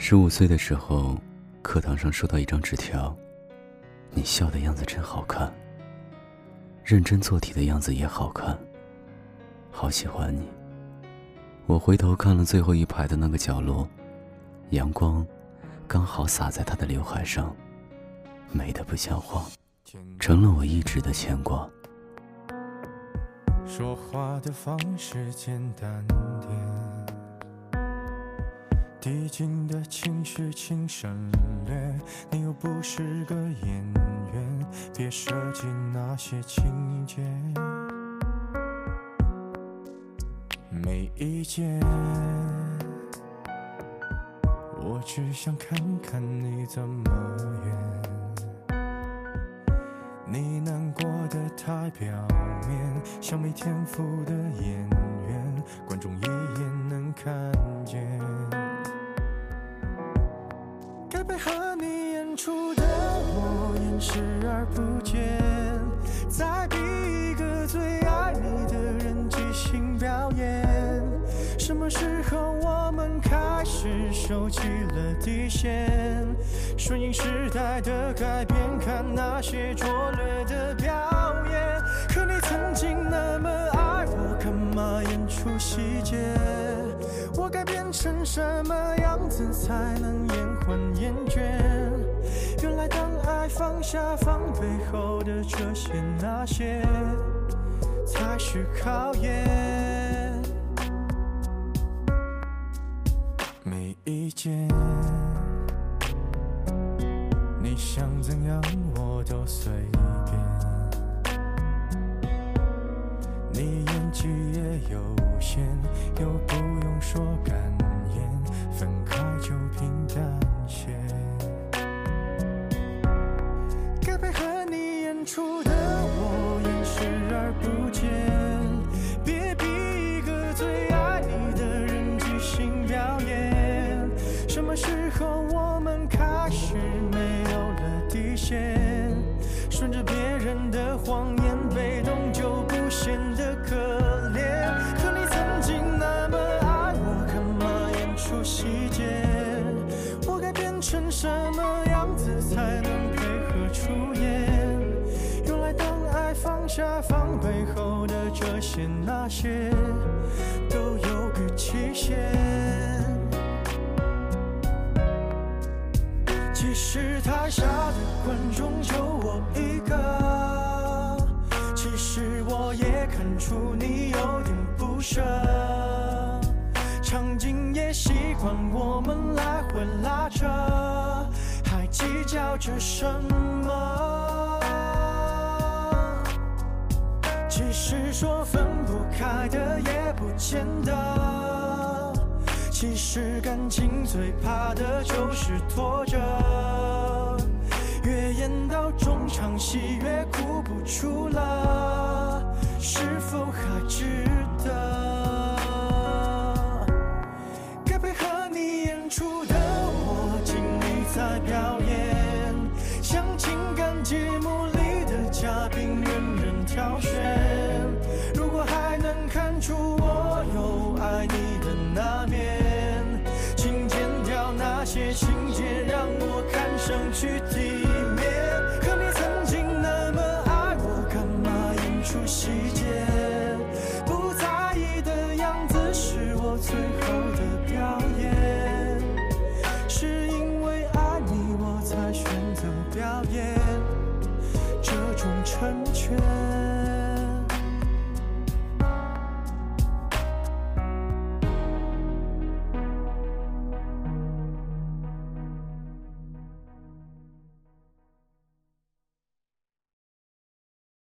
十五岁的时候，课堂上收到一张纸条，你笑的样子真好看，认真做题的样子也好看，好喜欢你。我回头看了最后一排的那个角落，阳光刚好洒在他的刘海上，美得不像话，成了我一直的牵挂。说话的方式简单点。递进的情绪，请省略。你又不是个演员，别设计那些情节。没意见，我只想看看你怎么演。你难过的太表面，像没天赋的演员，观众一眼不见。再逼一个最爱你的人即兴表演。什么时候我们开始收起了底线？顺应时代的改变，看那些拙劣的表演。可你曾经那么爱我，干嘛演出细节？我该变成什么样子才能放下防备后的这些那些，才是考验。没意见，你想怎样我都随便。你演技顺着别人的谎言，被动就不显得可怜。可你曾经那么爱我，干嘛演出细节？我该变成什么样子才能配合出演？原来当爱放下防备后的这些那些，都有个期限。其实台下的观众就我一个，其实我也看出你有点不舍，场景也习惯我们来回拉扯，还计较着什么？其实说分不开的也不见得。其实感情最怕的就是拖着，喜悦哭不出了，是否还值